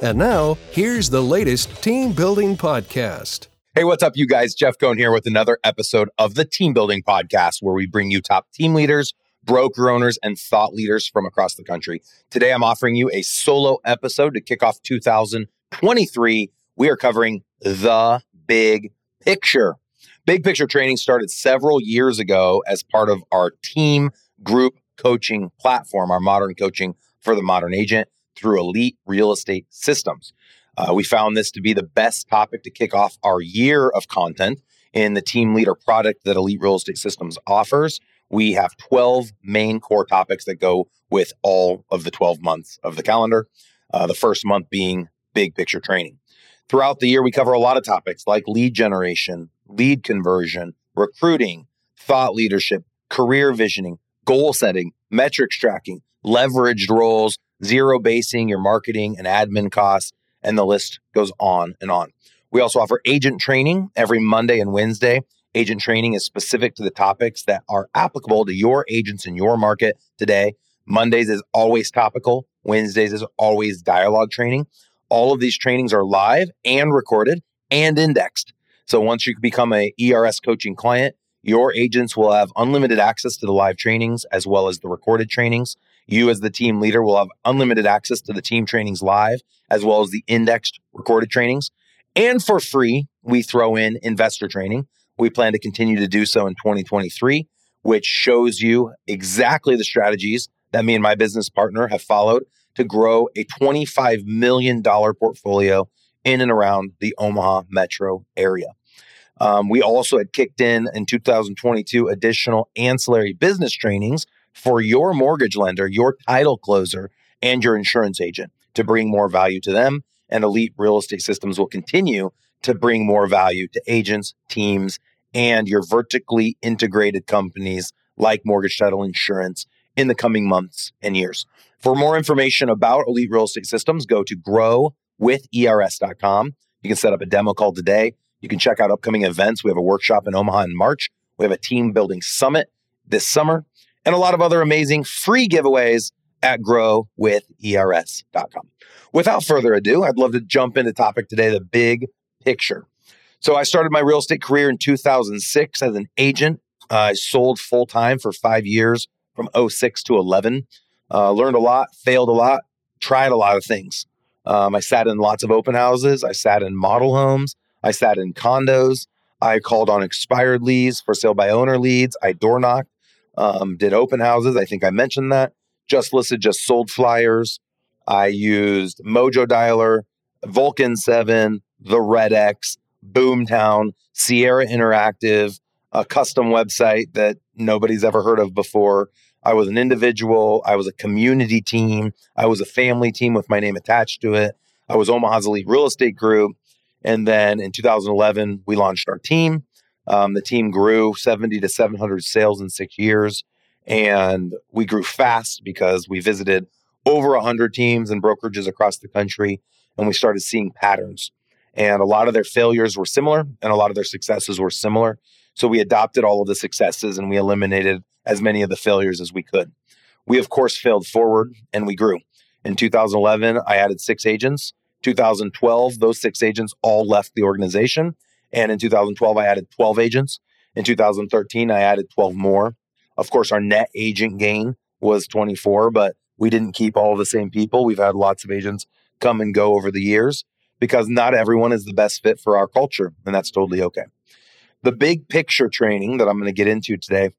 And now, here's the latest team building podcast. Hey, what's up, you guys? Jeff Cohn here with another episode of the Team Building Podcast, where we bring you top team leaders, broker owners, and thought leaders from across the country. Today, I'm offering you a solo episode to kick off 2023. We are covering the big picture. Big picture training started several years ago as part of our team group coaching platform, our modern coaching for the modern agent through elite real estate systems. Uh, we found this to be the best topic to kick off our year of content in the team leader product that Elite Real Estate Systems offers. We have 12 main core topics that go with all of the 12 months of the calendar. Uh, the first month being big picture training. Throughout the year, we cover a lot of topics like lead generation, lead conversion, recruiting, thought leadership, career visioning, goal setting, metrics tracking, leveraged roles, zero basing your marketing and admin costs, and the list goes on and on. We also offer agent training every Monday and Wednesday. Agent training is specific to the topics that are applicable to your agents in your market today. Mondays is always topical, Wednesdays is always dialogue training. All of these trainings are live and recorded and indexed. So once you become a ERS coaching client, your agents will have unlimited access to the live trainings as well as the recorded trainings. You, as the team leader, will have unlimited access to the team trainings live, as well as the indexed recorded trainings. And for free, we throw in investor training. We plan to continue to do so in 2023, which shows you exactly the strategies that me and my business partner have followed to grow a $25 million portfolio in and around the Omaha metro area. Um, we also had kicked in in 2022 additional ancillary business trainings for your mortgage lender, your title closer, and your insurance agent to bring more value to them. And Elite Real Estate Systems will continue to bring more value to agents, teams, and your vertically integrated companies like mortgage title insurance in the coming months and years. For more information about Elite Real Estate Systems, go to growwithers.com. You can set up a demo call today. You can check out upcoming events. We have a workshop in Omaha in March. We have a team building summit this summer and a lot of other amazing free giveaways at growwithers.com. Without further ado, I'd love to jump into topic today, the big picture. So I started my real estate career in 2006 as an agent. Uh, I sold full time for five years from 06 to 11. Uh, learned a lot, failed a lot, tried a lot of things. Um, I sat in lots of open houses. I sat in model homes. I sat in condos. I called on expired leads for sale by owner leads. I door knocked um, did open houses. I think I mentioned that. Just listed, just sold flyers. I used Mojo Dialer, Vulcan 7, the Red X, Boomtown, Sierra Interactive, a custom website that nobody's ever heard of before. I was an individual. I was a community team. I was a family team with my name attached to it. I was Omaha's Elite Real Estate Group. And then in 2011, we launched our team. Um, the team grew 70 to 700 sales in six years. And we grew fast because we visited over 100 teams and brokerages across the country. And we started seeing patterns. And a lot of their failures were similar and a lot of their successes were similar. So we adopted all of the successes and we eliminated as many of the failures as we could. We, of course, failed forward and we grew. In 2011, I added six agents. 2012, those six agents all left the organization. And in 2012, I added 12 agents. In 2013, I added 12 more. Of course, our net agent gain was 24, but we didn't keep all the same people. We've had lots of agents come and go over the years because not everyone is the best fit for our culture, and that's totally okay. The big picture training that I'm going to get into today,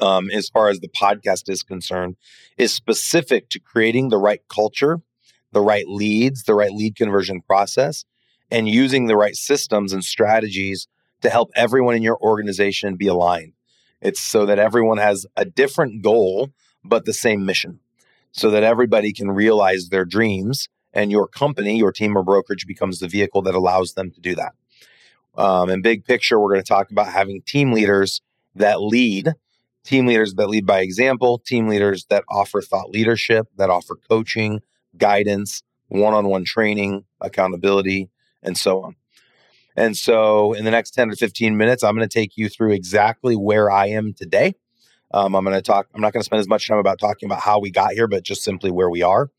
um, as far as the podcast is concerned, is specific to creating the right culture, the right leads, the right lead conversion process, and using the right systems and strategies to help everyone in your organization be aligned. It's so that everyone has a different goal, but the same mission, so that everybody can realize their dreams and your company, your team or brokerage becomes the vehicle that allows them to do that. Um, and big picture, we're going to talk about having team leaders that lead, team leaders that lead by example, team leaders that offer thought leadership, that offer coaching, guidance, one on one training, accountability, and so on. And so, in the next 10 to 15 minutes, I'm going to take you through exactly where I am today. Um, I'm going to talk, I'm not going to spend as much time about talking about how we got here, but just simply where we are.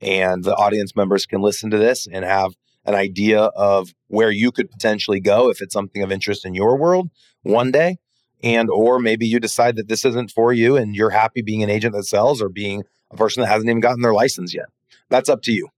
And the audience members can listen to this and have an idea of where you could potentially go if it's something of interest in your world one day and or maybe you decide that this isn't for you and you're happy being an agent that sells or being a person that hasn't even gotten their license yet that's up to you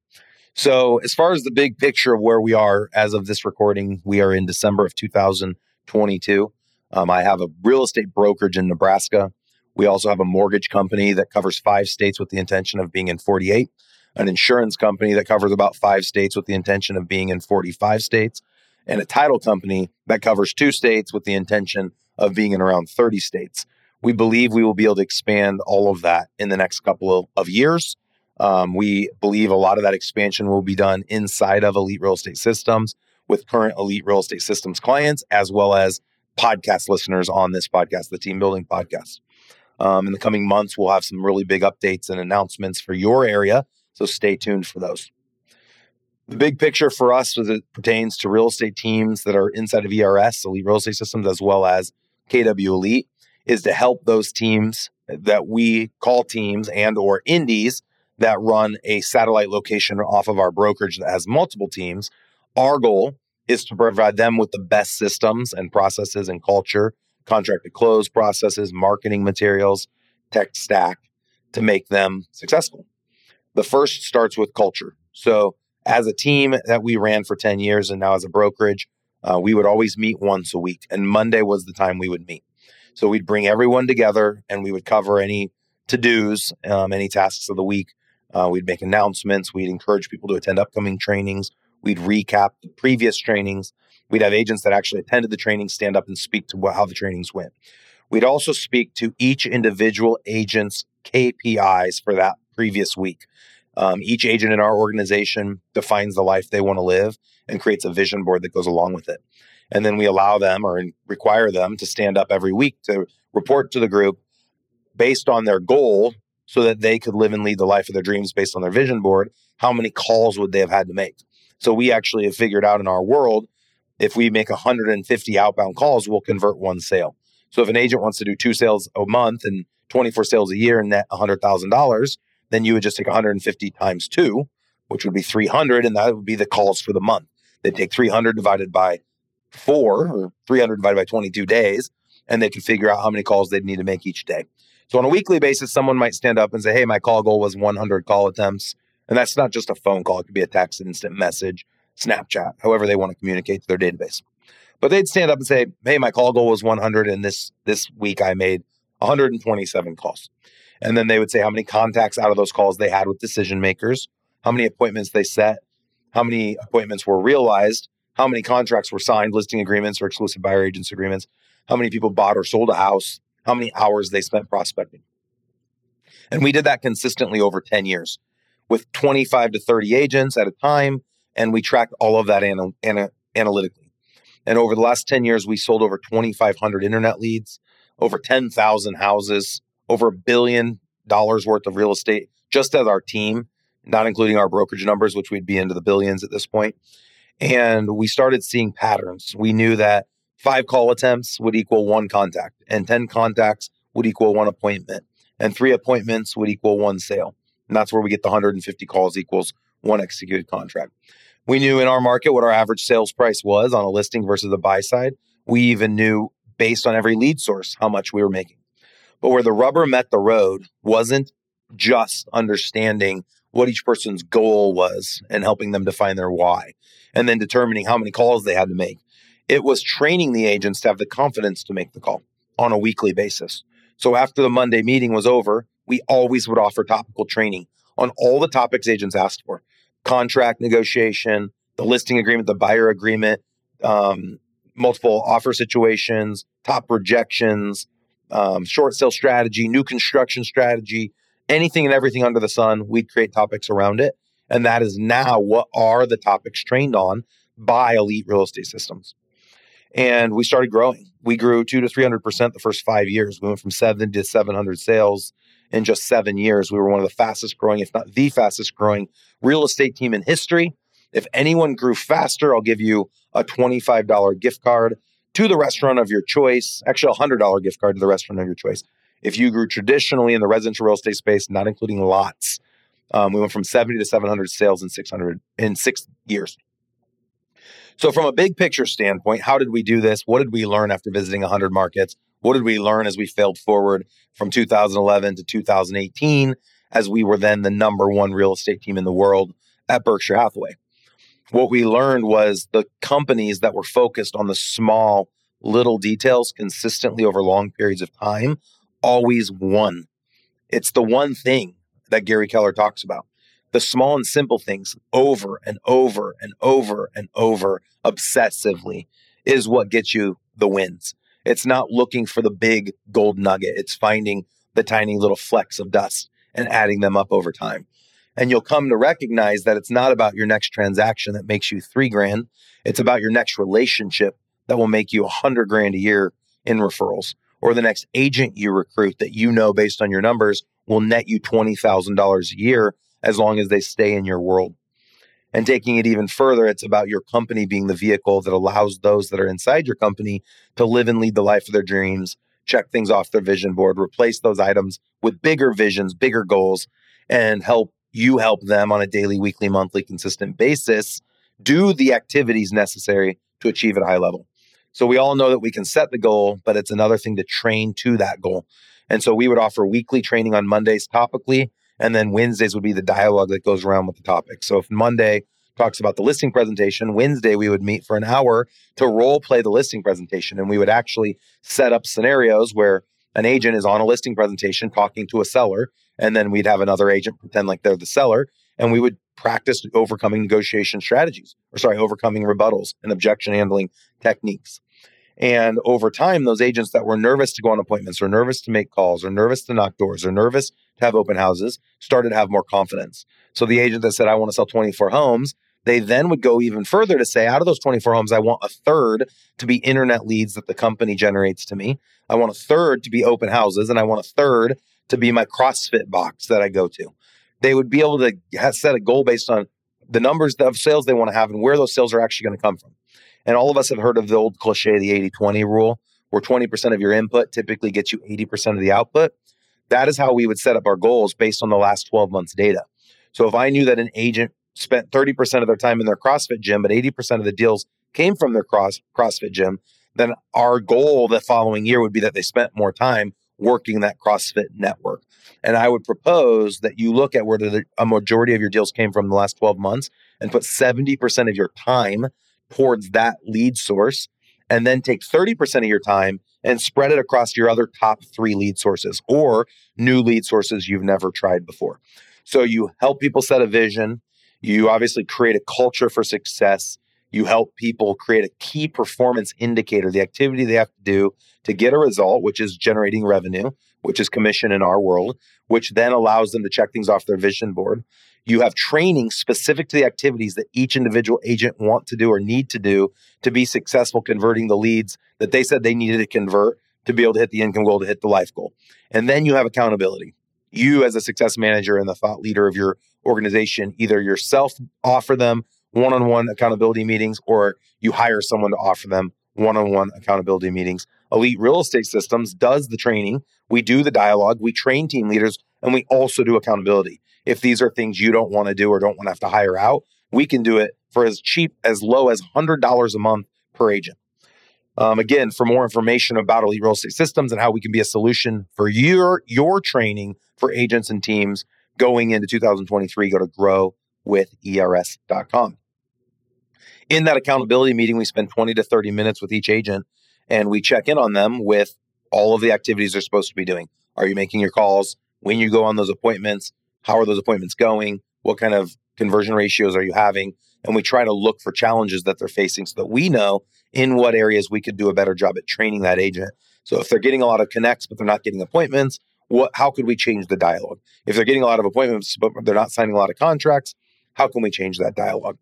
so as far as the big picture of where we are as of this recording we are in december of 2022 um, i have a real estate brokerage in nebraska we also have a mortgage company that covers five states with the intention of being in 48 an insurance company that covers about five states with the intention of being in 45 states, and a title company that covers two states with the intention of being in around 30 states. We believe we will be able to expand all of that in the next couple of, of years. Um, we believe a lot of that expansion will be done inside of Elite Real Estate Systems with current Elite Real Estate Systems clients, as well as podcast listeners on this podcast, the Team Building Podcast. Um, in the coming months, we'll have some really big updates and announcements for your area so stay tuned for those. The big picture for us as it pertains to real estate teams that are inside of ERS, Elite Real Estate Systems, as well as KW Elite, is to help those teams that we call teams and or indies that run a satellite location off of our brokerage that has multiple teams. Our goal is to provide them with the best systems and processes and culture, contract to close processes, marketing materials, tech stack to make them successful. The first starts with culture. So, as a team that we ran for 10 years and now as a brokerage, uh, we would always meet once a week. And Monday was the time we would meet. So, we'd bring everyone together and we would cover any to dos, um, any tasks of the week. Uh, we'd make announcements. We'd encourage people to attend upcoming trainings. We'd recap the previous trainings. We'd have agents that actually attended the training stand up and speak to how the trainings went. We'd also speak to each individual agent's KPIs for that previous week. Um, each agent in our organization defines the life they want to live and creates a vision board that goes along with it. And then we allow them or require them to stand up every week to report to the group based on their goal so that they could live and lead the life of their dreams based on their vision board. How many calls would they have had to make? So we actually have figured out in our world if we make 150 outbound calls, we'll convert one sale. So if an agent wants to do two sales a month and 24 sales a year and net $100,000, then you would just take 150 times two, which would be 300, and that would be the calls for the month. They take 300 divided by four, or 300 divided by 22 days, and they can figure out how many calls they'd need to make each day. So on a weekly basis, someone might stand up and say, "Hey, my call goal was 100 call attempts," and that's not just a phone call; it could be a text, instant message, Snapchat, however they want to communicate to their database. But they'd stand up and say, "Hey, my call goal was 100, and this this week I made 127 calls." And then they would say how many contacts out of those calls they had with decision makers, how many appointments they set, how many appointments were realized, how many contracts were signed, listing agreements or exclusive buyer agents agreements, how many people bought or sold a house, how many hours they spent prospecting. And we did that consistently over 10 years with 25 to 30 agents at a time. And we tracked all of that ana- ana- analytically. And over the last 10 years, we sold over 2,500 internet leads, over 10,000 houses, over a billion dollars worth of real estate just as our team, not including our brokerage numbers, which we'd be into the billions at this point. And we started seeing patterns. We knew that five call attempts would equal one contact, and 10 contacts would equal one appointment, and three appointments would equal one sale. And that's where we get the 150 calls equals one executed contract. We knew in our market what our average sales price was on a listing versus the buy side. We even knew based on every lead source how much we were making. But where the rubber met the road wasn't just understanding what each person's goal was and helping them define their why and then determining how many calls they had to make. It was training the agents to have the confidence to make the call on a weekly basis. So after the Monday meeting was over, we always would offer topical training on all the topics agents asked for contract negotiation, the listing agreement, the buyer agreement, um, multiple offer situations, top rejections, um, short sale strategy, new construction strategy, anything and everything under the sun. We'd create topics around it. And that is now what are the topics trained on by elite real estate systems. And we started growing. We grew two to 300% the first five years. We went from seven to 700 sales in just seven years. We were one of the fastest growing, if not the fastest growing real estate team in history. If anyone grew faster, I'll give you a $25 gift card to the restaurant of your choice, actually a $100 gift card to the restaurant of your choice. If you grew traditionally in the residential real estate space, not including lots, um, we went from 70 to 700 sales in 600 in six years. So, from a big picture standpoint, how did we do this? What did we learn after visiting 100 markets? What did we learn as we failed forward from 2011 to 2018, as we were then the number one real estate team in the world at Berkshire Hathaway? What we learned was the companies that were focused on the small, little details consistently over long periods of time always won. It's the one thing that Gary Keller talks about. The small and simple things over and over and over and over obsessively is what gets you the wins. It's not looking for the big gold nugget. It's finding the tiny little flecks of dust and adding them up over time. And you'll come to recognize that it's not about your next transaction that makes you three grand. It's about your next relationship that will make you a hundred grand a year in referrals or the next agent you recruit that you know based on your numbers will net you $20,000 a year as long as they stay in your world. And taking it even further, it's about your company being the vehicle that allows those that are inside your company to live and lead the life of their dreams, check things off their vision board, replace those items with bigger visions, bigger goals, and help you help them on a daily, weekly, monthly, consistent basis do the activities necessary to achieve at a high level. So we all know that we can set the goal, but it's another thing to train to that goal. And so we would offer weekly training on Mondays topically and then Wednesdays would be the dialogue that goes around with the topic. So if Monday talks about the listing presentation, Wednesday we would meet for an hour to role play the listing presentation. And we would actually set up scenarios where an agent is on a listing presentation talking to a seller. And then we'd have another agent pretend like they're the seller. And we would practice overcoming negotiation strategies, or sorry, overcoming rebuttals and objection handling techniques. And over time, those agents that were nervous to go on appointments or nervous to make calls or nervous to knock doors or nervous to have open houses started to have more confidence. So the agent that said, I want to sell 24 homes, they then would go even further to say, out of those 24 homes, I want a third to be internet leads that the company generates to me. I want a third to be open houses, and I want a third to be my CrossFit box that I go to. They would be able to set a goal based on the numbers of sales they want to have and where those sales are actually going to come from. And all of us have heard of the old cliche, the 80 20 rule, where 20% of your input typically gets you 80% of the output. That is how we would set up our goals based on the last 12 months' data. So if I knew that an agent spent 30% of their time in their CrossFit gym, but 80% of the deals came from their cross, CrossFit gym, then our goal the following year would be that they spent more time working that CrossFit network. And I would propose that you look at where the, a majority of your deals came from the last 12 months and put 70% of your time towards that lead source and then take 30% of your time and spread it across your other top three lead sources or new lead sources you've never tried before. So you help people set a vision. You obviously create a culture for success. You help people create a key performance indicator, the activity they have to do to get a result, which is generating revenue, which is commission in our world, which then allows them to check things off their vision board. You have training specific to the activities that each individual agent want to do or need to do to be successful converting the leads that they said they needed to convert to be able to hit the income goal, to hit the life goal. And then you have accountability. You, as a success manager and the thought leader of your organization, either yourself offer them one on one accountability meetings or you hire someone to offer them one on one accountability meetings. Elite Real Estate Systems does the training. We do the dialogue. We train team leaders and we also do accountability. If these are things you don't want to do or don't want to have to hire out, we can do it for as cheap as low as $100 a month per agent. Um, again, for more information about Elite Real Estate Systems and how we can be a solution for your your training for agents and teams going into 2023, go to growwithers.com. In that accountability meeting, we spend 20 to 30 minutes with each agent and we check in on them with all of the activities they're supposed to be doing. Are you making your calls? When you go on those appointments, how are those appointments going? What kind of conversion ratios are you having? And we try to look for challenges that they're facing so that we know in what areas we could do a better job at training that agent. So if they're getting a lot of connects, but they're not getting appointments, what how could we change the dialogue? If they're getting a lot of appointments, but they're not signing a lot of contracts, How can we change that dialogue?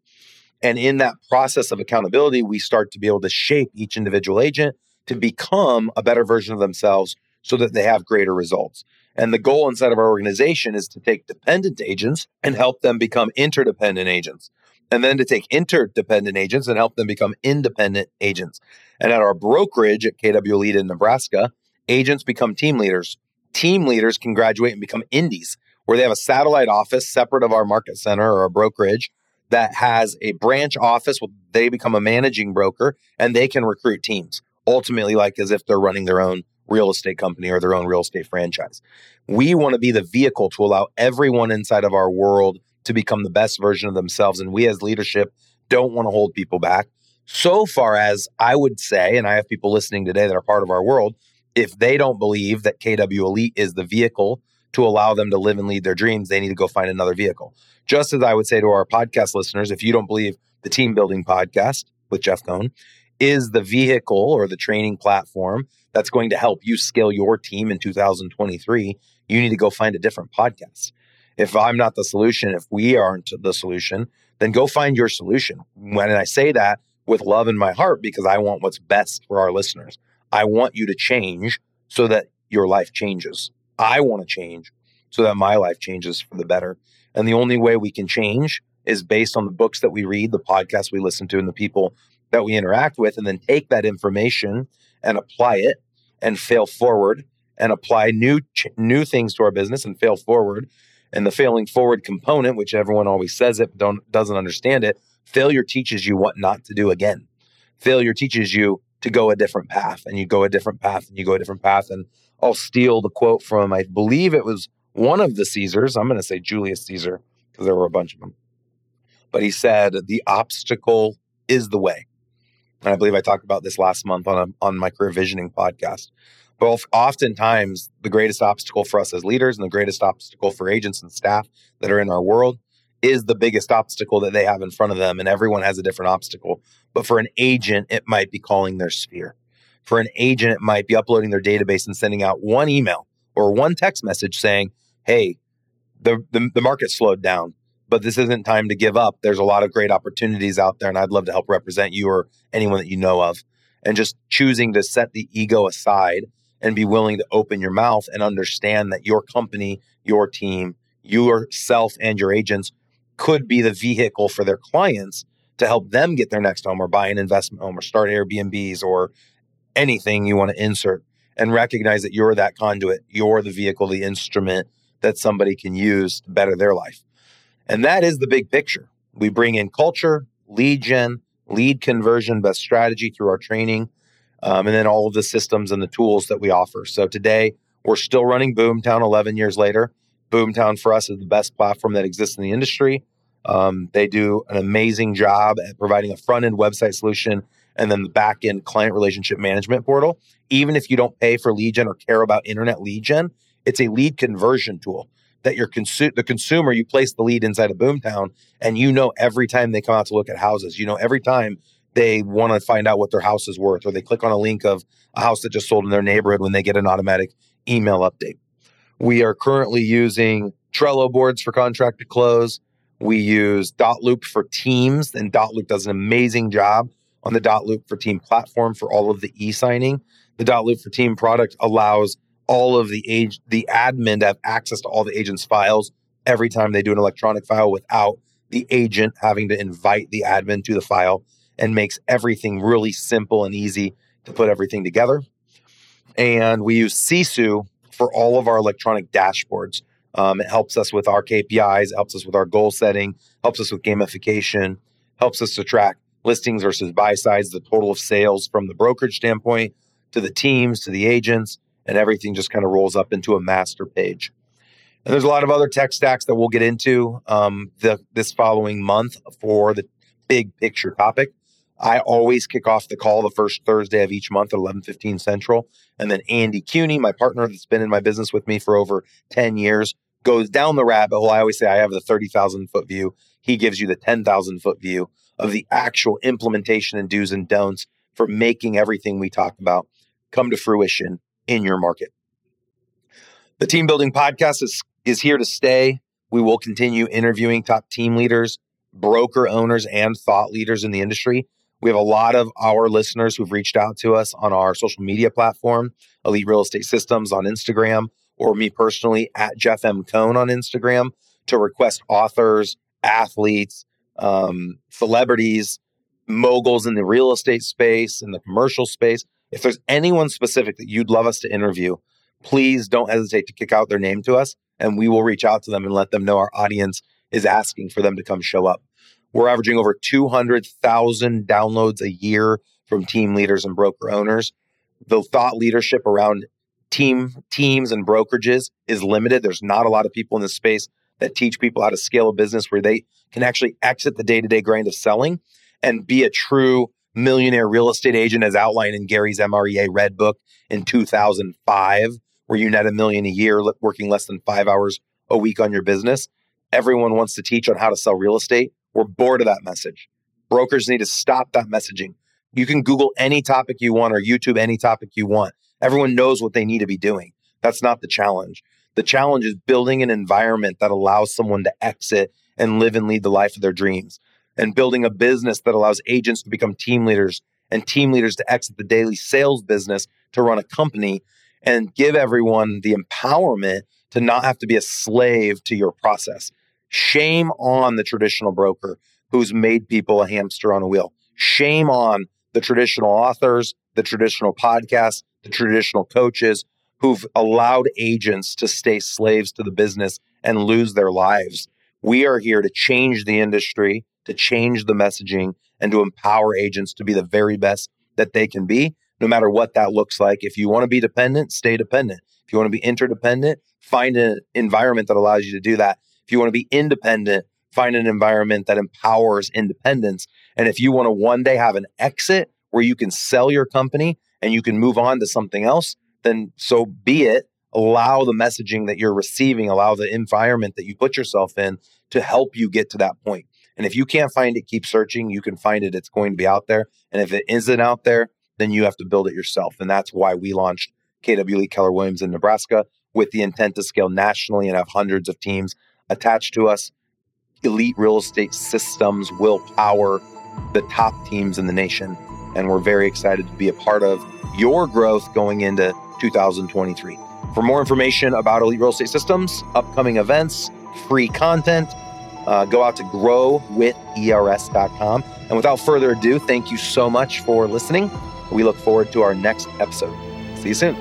And in that process of accountability, we start to be able to shape each individual agent to become a better version of themselves so that they have greater results. And the goal inside of our organization is to take dependent agents and help them become interdependent agents. And then to take interdependent agents and help them become independent agents. And at our brokerage at KW Elite in Nebraska, agents become team leaders. Team leaders can graduate and become indies, where they have a satellite office separate of our market center or a brokerage that has a branch office where they become a managing broker and they can recruit teams ultimately like as if they're running their own real estate company or their own real estate franchise. We want to be the vehicle to allow everyone inside of our world to become the best version of themselves. And we as leadership don't want to hold people back. So far as I would say, and I have people listening today that are part of our world, if they don't believe that KW Elite is the vehicle to allow them to live and lead their dreams, they need to go find another vehicle. Just as I would say to our podcast listeners, if you don't believe the team building podcast with Jeff Cohn is the vehicle or the training platform that's going to help you scale your team in 2023, you need to go find a different podcast. If I'm not the solution, if we aren't the solution, then go find your solution. When I say that with love in my heart, because I want what's best for our listeners, I want you to change so that your life changes. I want to change so that my life changes for the better. And the only way we can change is based on the books that we read, the podcasts we listen to, and the people that we interact with, and then take that information and apply it and fail forward and apply new new things to our business and fail forward. And the failing forward component, which everyone always says it, don't doesn't understand it. Failure teaches you what not to do again. Failure teaches you to go a different path, and you go a different path, and you go a different path. And I'll steal the quote from I believe it was one of the Caesars. I'm going to say Julius Caesar because there were a bunch of them. But he said, "The obstacle is the way." And I believe I talked about this last month on a, on my career visioning podcast. But oftentimes, the greatest obstacle for us as leaders and the greatest obstacle for agents and staff that are in our world is the biggest obstacle that they have in front of them. And everyone has a different obstacle. But for an agent, it might be calling their sphere. For an agent, it might be uploading their database and sending out one email or one text message saying, Hey, the, the, the market slowed down but this isn't time to give up. There's a lot of great opportunities out there, and I'd love to help represent you or anyone that you know of. And just choosing to set the ego aside and be willing to open your mouth and understand that your company, your team, yourself, and your agents could be the vehicle for their clients to help them get their next home or buy an investment home or start Airbnbs or anything you want to insert and recognize that you're that conduit, you're the vehicle, the instrument that somebody can use to better their life. And that is the big picture. We bring in culture, lead gen, lead conversion, best strategy through our training, um, and then all of the systems and the tools that we offer. So today, we're still running Boomtown 11 years later. Boomtown for us is the best platform that exists in the industry. Um, they do an amazing job at providing a front end website solution and then the back end client relationship management portal. Even if you don't pay for lead gen or care about internet lead gen, it's a lead conversion tool that your consu- the consumer you place the lead inside of Boomtown and you know every time they come out to look at houses, you know every time they want to find out what their house is worth or they click on a link of a house that just sold in their neighborhood when they get an automatic email update. We are currently using Trello boards for contract to close. We use Dot Loop for teams, and Dot Loop does an amazing job on the Dot Loop for Team platform for all of the e signing. The Dot Loop for Team product allows all of the age the admin to have access to all the agent's files every time they do an electronic file without the agent having to invite the admin to the file and makes everything really simple and easy to put everything together. And we use Sisu for all of our electronic dashboards. Um, it helps us with our KPIs, helps us with our goal setting, helps us with gamification, helps us to track listings versus buy sides, the total of sales from the brokerage standpoint to the teams to the agents, and everything just kind of rolls up into a master page. And there's a lot of other tech stacks that we'll get into um, the, this following month for the big picture topic. I always kick off the call the first Thursday of each month at 11:15 Central, and then Andy Cuny, my partner that's been in my business with me for over 10 years, goes down the rabbit hole. I always say I have the 30,000 foot view. He gives you the 10,000 foot view of the actual implementation and do's and don'ts for making everything we talk about come to fruition in your market. The Team Building Podcast is, is here to stay. We will continue interviewing top team leaders, broker owners and thought leaders in the industry. We have a lot of our listeners who've reached out to us on our social media platform, Elite Real Estate Systems on Instagram, or me personally at Jeff M. Cohn on Instagram to request authors, athletes, um, celebrities, moguls in the real estate space, in the commercial space. If there's anyone specific that you'd love us to interview, please don't hesitate to kick out their name to us and we will reach out to them and let them know our audience is asking for them to come show up. We're averaging over 200,000 downloads a year from team leaders and broker owners. The thought leadership around team teams and brokerages is limited. There's not a lot of people in this space that teach people how to scale a business where they can actually exit the day-to-day grind of selling and be a true millionaire real estate agent as outlined in Gary's MREA Red Book in 2005 where you net a million a year working less than 5 hours a week on your business. Everyone wants to teach on how to sell real estate. We're bored of that message. Brokers need to stop that messaging. You can Google any topic you want or YouTube any topic you want. Everyone knows what they need to be doing. That's not the challenge. The challenge is building an environment that allows someone to exit and live and lead the life of their dreams, and building a business that allows agents to become team leaders and team leaders to exit the daily sales business to run a company and give everyone the empowerment to not have to be a slave to your process. Shame on the traditional broker who's made people a hamster on a wheel. Shame on the traditional authors, the traditional podcasts, the traditional coaches who've allowed agents to stay slaves to the business and lose their lives. We are here to change the industry, to change the messaging, and to empower agents to be the very best that they can be, no matter what that looks like. If you want to be dependent, stay dependent. If you want to be interdependent, find an environment that allows you to do that. If you want to be independent, find an environment that empowers independence. And if you want to one day have an exit where you can sell your company and you can move on to something else, then so be it. Allow the messaging that you're receiving, allow the environment that you put yourself in to help you get to that point. And if you can't find it, keep searching. You can find it. It's going to be out there. And if it isn't out there, then you have to build it yourself. And that's why we launched KW Elite Keller Williams in Nebraska with the intent to scale nationally and have hundreds of teams attached to us. Elite real estate systems will power the top teams in the nation. And we're very excited to be a part of your growth going into 2023. For more information about Elite Real Estate Systems, upcoming events, free content, uh, go out to growwithers.com. And without further ado, thank you so much for listening. We look forward to our next episode. See you soon.